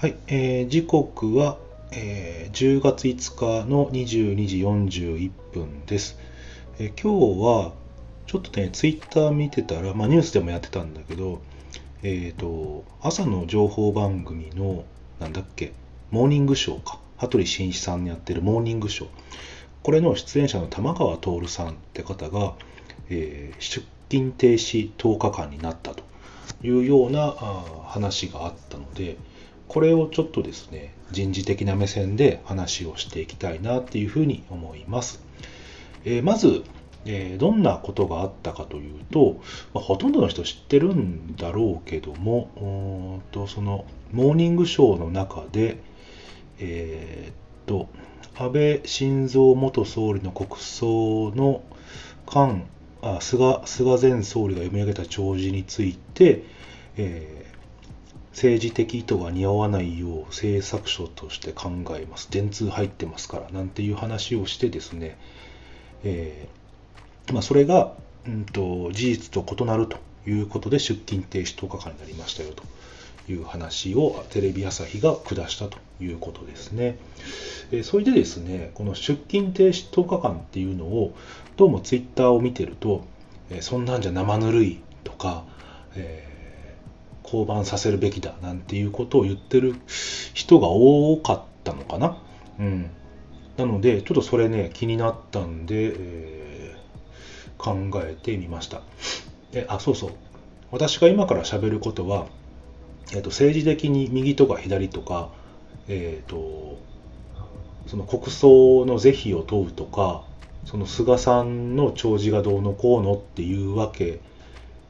はい、えー時刻は、えー10月5日の22時41分です。えー今日はちょっとね、ツイッター見てたら、まあ、ニュースでもやってたんだけど、えっ、と、朝の情報番組の、なんだっけ、モーニングショーか、羽鳥慎一さんにやってるモーニングショー、これの出演者の玉川徹さんって方が、えー出勤停止10日間になったというようなあ話があったので、これをちょっとですね、人事的な目線で話をしていきたいなっていうふうに思います。えーまず、えーどんなことがあったかというと、まあほとんどの人知ってるんだろうけども、とそのモーニングショーの中で、えーっと、安倍晋三元総理の国葬の間、菅菅前総理が読み上げた弔辞について、え政治的意図が似合わないよう政策書として考えます電通入ってますからなんていう話をしてですね、えーまあ、それが、うん、と事実と異なるということで出勤停止10日間になりましたよという話をテレビ朝日が下したということですね。えそれでですね、この出勤停止10日間っていうのを、どうもツイッターを見てると、えそんなんじゃ生ぬるいとか、えー降板させるべきだなんていうことを言ってる人が多かったのかな。うん。なので、ちょっとそれね、気になったんで、えー考えてみました。であ、そうそう。私が今から喋ることは、えっと政治的に右とか左とか、えっとその国葬の是非を問うとかその菅さんの弔辞がどうのこうのっていうわけ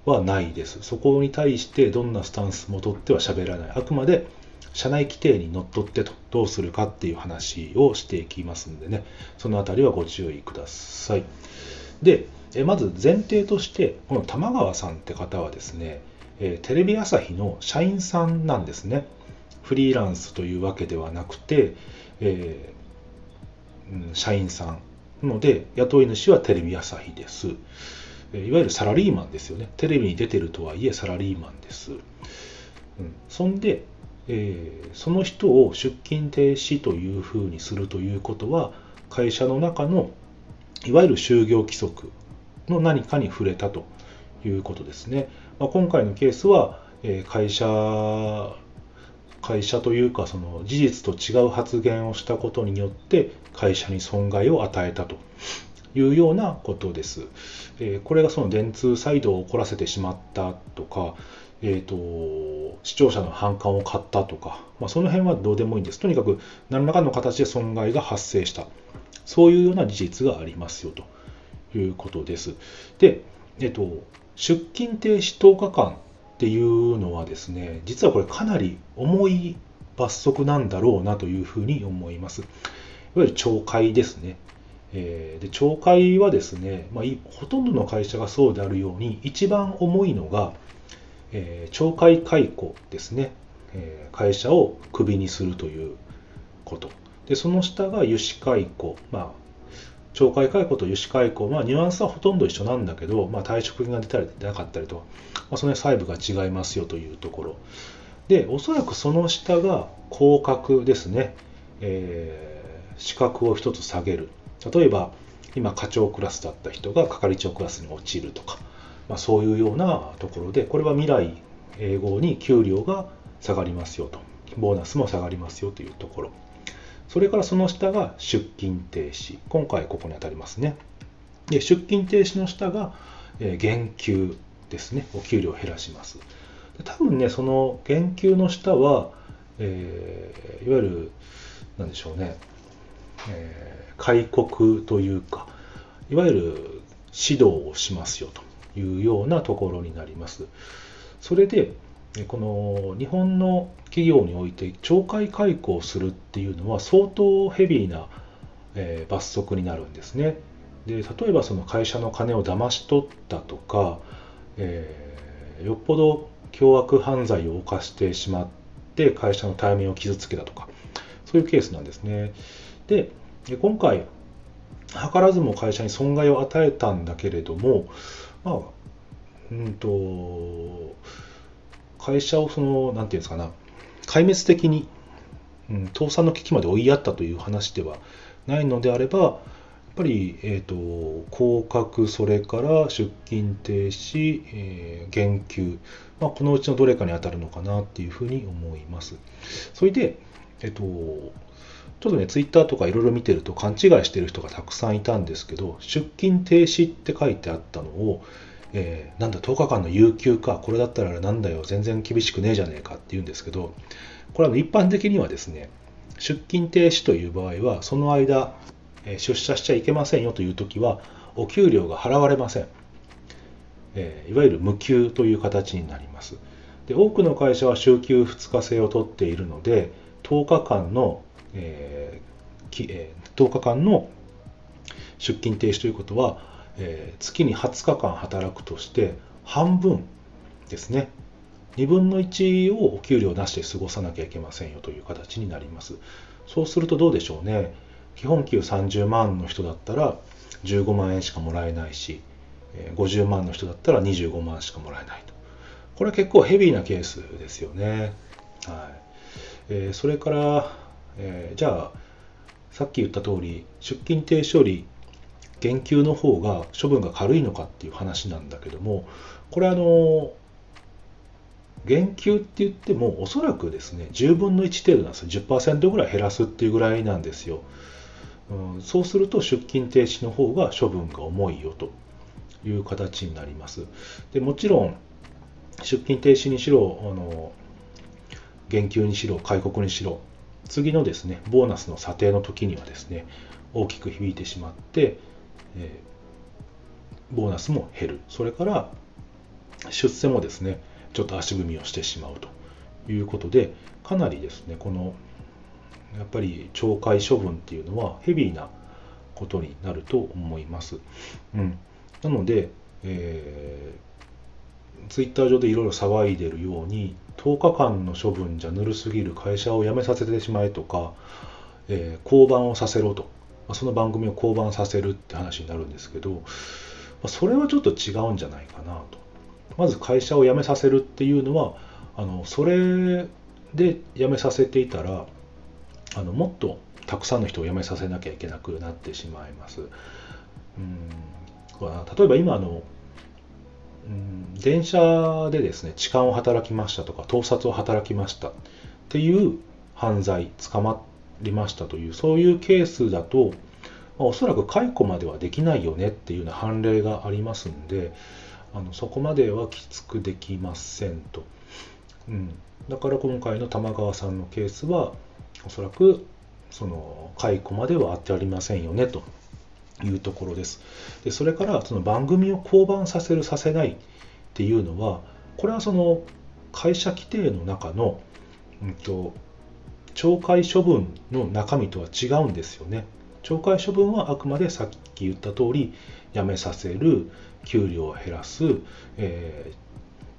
はないです。そこに対してどんなスタンスも取っては喋らない。あくまで社内規定にのっとってと。どうするかっていう話をしていきますんでね。そのあたりはご注意ください。でえまず前提としてこの玉川さんって方はですねえテレビ朝日の社員さんなんですね。フリーランスというわけではなくて、えー社員さんなので雇い主はテレビ朝日です。いわゆるサラリーマンですよね。テレビに出てるとはいえサラリーマンです、うん、そんで、えーその人を出勤停止というふうにするということは会社の中のいわゆる就業規則の何かに触れたということですね。まあ、今回のケースは、えー会社会社というかその事実と違う発言をしたことによって会社に損害を与えたと。いうようなことです。えーこれがその電通サイドを怒らせてしまったとか、えー、と視聴者の反感を買ったとか、まあ、その辺はどうでもいいんです。とにかく何らかの形で損害が発生した。そういうような事実がありますよということです。で、えっと、出勤停止10日間っていうのはですね、実はこれかなり重い罰則なんだろうなというふうに思います。いわゆる懲戒ですね。えーで懲戒はですね、まあ、ほとんどの会社がそうであるように、一番重いのが、えー懲戒解雇ですね、えー会社をクビにするということ。で、その下が油脂解雇。まあ、懲戒解雇と油脂解雇、まあ、ニュアンスはほとんど一緒なんだけど、まあ、退職金が出たり出なかったりと、まあ、その細部が違いますよというところ。で、おそらくその下が降格ですね。えー資格を一つ下げる。例えば、今、課長クラスだった人が係長クラスに落ちるとか、まあ、そういうようなところで、これは未来永劫に給料が下がりますよと、ボーナスも下がりますよというところ。それからその下が出勤停止。今回ここに当たりますね。で、出勤停止の下が、えー減給ですね。お給料を減らします。多分ね、その減給の下は、えーいわゆる、なんでしょうね、えー開国というか、いわゆる指導をしますよというようなところになります。それで、この日本の企業において懲戒解雇をするっていうのは相当ヘビーな、えー罰則になるんですね。で例えばその会社の金を騙し取ったとか、えーよっぽど凶悪犯罪を犯してしまって会社の対面を傷つけたとかそういうケースなんですね。で今回図らずも会社に損害を与えたんだけれどもまあうんと会社をそのなんていうんですかな壊滅的にうん、倒産の危機まで追いやったという話ではないのであれば、やっぱり、えーと、降格、それから出勤停止、えー、減給、まあ、このうちのどれかに当たるのかなっていうふうに思います。それで、えっ、ー、と、ちょっとね、ツイッターとかいろいろ見てると勘違いしてる人がたくさんいたんですけど、出勤停止って書いてあったのを、えー、なんだ10日間の有給か、これだったらなんだよ、全然厳しくねえじゃねえかって言うんですけど、これは一般的にはですね、出勤停止という場合は、その間、え出社しちゃいけませんよという時は、お給料が払われません。えー、いわゆる無給という形になります。で多くの会社は週休2日制を取っているので、10日間の、えーえー、10日間の出勤停止ということは、えー、月に20日間働くとして半分ですね。2分の1をお給料なしで過ごさなきゃいけませんよという形になります。そうするとどうでしょうね。基本給30万の人だったら15万円しかもらえないし50万の人だったら25万しかもらえないと。これは結構ヘビーなケースですよね。はい。えー、それから、えー、じゃあさっき言った通り出勤停止より減給の方が処分が軽いのかっていう話なんだけどもこれあの減給って言ってもおそらくですね10分の1程度なんですよ。10%ぐらい減らすっていうぐらいなんですよ、うん、そうすると出勤停止の方が処分が重いよという形になります。でもちろん出勤停止にしろあの減給にしろ開国にしろ次のですねボーナスの査定の時にはですね大きく響いてしまって、えー、ボーナスも減るそれから出世もですねちょっと足踏みをしてしまうということでかなりですねこのやっぱり懲戒処分っていうのはヘビーなことになると思います。うん、なので、えー、ツイッター上でいろいろ騒いでるように10日間の処分じゃぬるすぎる会社を辞めさせてしまえとか、えー、降板をさせろと、まあ、その番組を降板させるって話になるんですけど、まあ、それはちょっと違うんじゃないかなと。まず会社を辞めさせるっていうのはあのそれで辞めさせていたらあのもっとたくさんの人を辞めさせなきゃいけなくなってしまいます。うん例えば今の電車でですね痴漢を働きましたとか盗撮を働きましたっていう犯罪捕まりましたというそういうケースだと、ま、おそらく解雇まではできないよねっていうような判例がありますんであのそこまではきつくできませんと、うん、だから今回の玉川さんのケースはおそらくその解雇まではあってありませんよねというところです。でそれからその番組を降板させるさせないっていうのはこれはその会社規定の中の、うんと、懲戒処分の中身とは違うんですよね。懲戒処分はあくまでさっき言った通り辞めさせる給料を減らす、え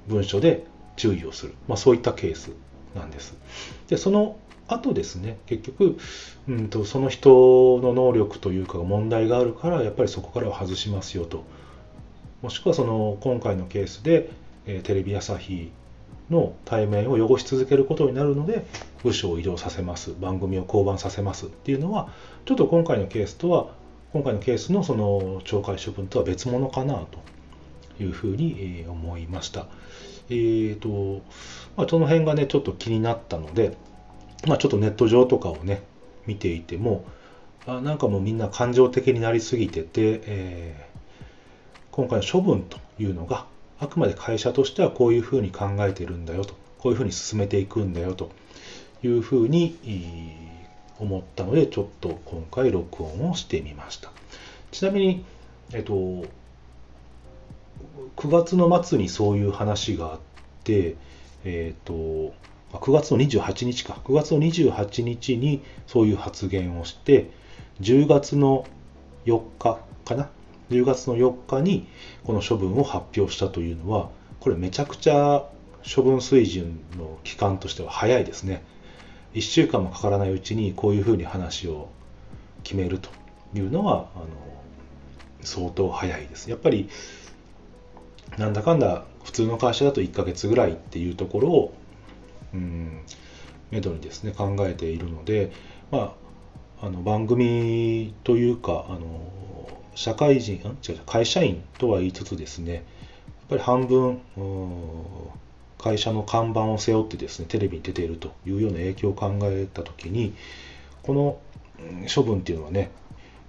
ー、文書で注意をする、まあ、そういったケースなんです。でそのあとですね結局、うんと、その人の能力というか問題があるからやっぱりそこからは外しますよともしくはその今回のケースで、え、テレビ朝日の対面を汚し続けることになるので部署を移動させます番組を降板させますっていうのはちょっと今回のケースとは今回のケースのその懲戒処分とは別物かなというふうに思いました。えーとまあ、その辺がねちょっと気になったのでまあ、ちょっとネット上とかをね見ていてもあなんかもうみんな感情的になりすぎてて、え、今回の処分というのがあくまで会社としてはこういうふうに考えているんだよとこういうふうに進めていくんだよというふうに思ったのでちょっと今回録音をしてみました。ちなみに、えっと、9月の末にそういう話があってえっと9月の28日か、9月の28日にそういう発言をして、10月の4日かな、10月の4日にこの処分を発表したというのは、これめちゃくちゃ処分水準の期間としては早いですね。1週間もかからないうちにこういうふうに話を決めるというのは、あの相当早いです。やっぱりなんだかんだ普通の会社だと1ヶ月ぐらいっていうところをうんめどにですね考えているので、まあ、あの番組というかあの社会人あ違う会社員とは言いつつですねやっぱり半分会社の看板を背負ってですねテレビに出ているというような影響を考えた時にこの処分っていうのはね、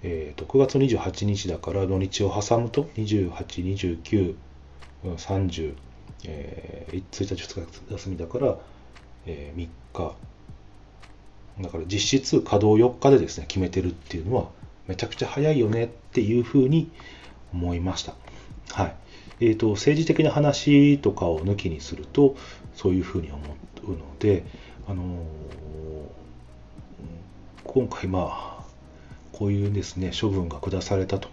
えー、と9月28日だから土日を挟むと28、29、30、えー、1日2日休みだから、えー、3日だから実質稼働4日でですね決めてるっていうのはめちゃくちゃ早いよねっていうふうに思いました。はいえーと、政治的な話とかを抜きにするとそういうふうに思うので、あのー、今回まあこういうですね処分が下されたと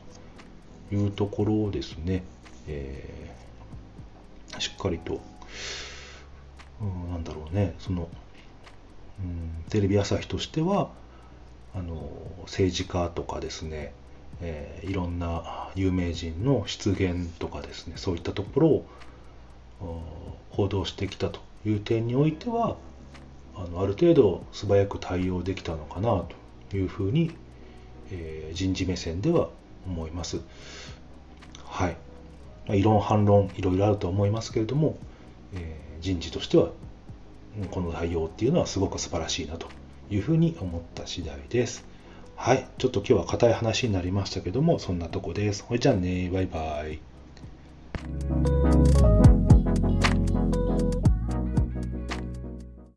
いうところをですね、えー、しっかりと、うん、なんだろうねその、テレビ朝日としてはあの政治家とかですね、えー、いろんな有名人の出現とかですねそういったところを報道してきたという点においてはあのある程度素早く対応できたのかなというふうに、えー、人事目線では思います。はい。まあ、異論反論いろいろあると思いますけれども、えー、人事としてはこの対応っていうのはすごく素晴らしいなというふうに思った次第です。はい。ちょっと今日は硬い話になりましたけども、そんなとこです。ほいじゃあね、バイバイ。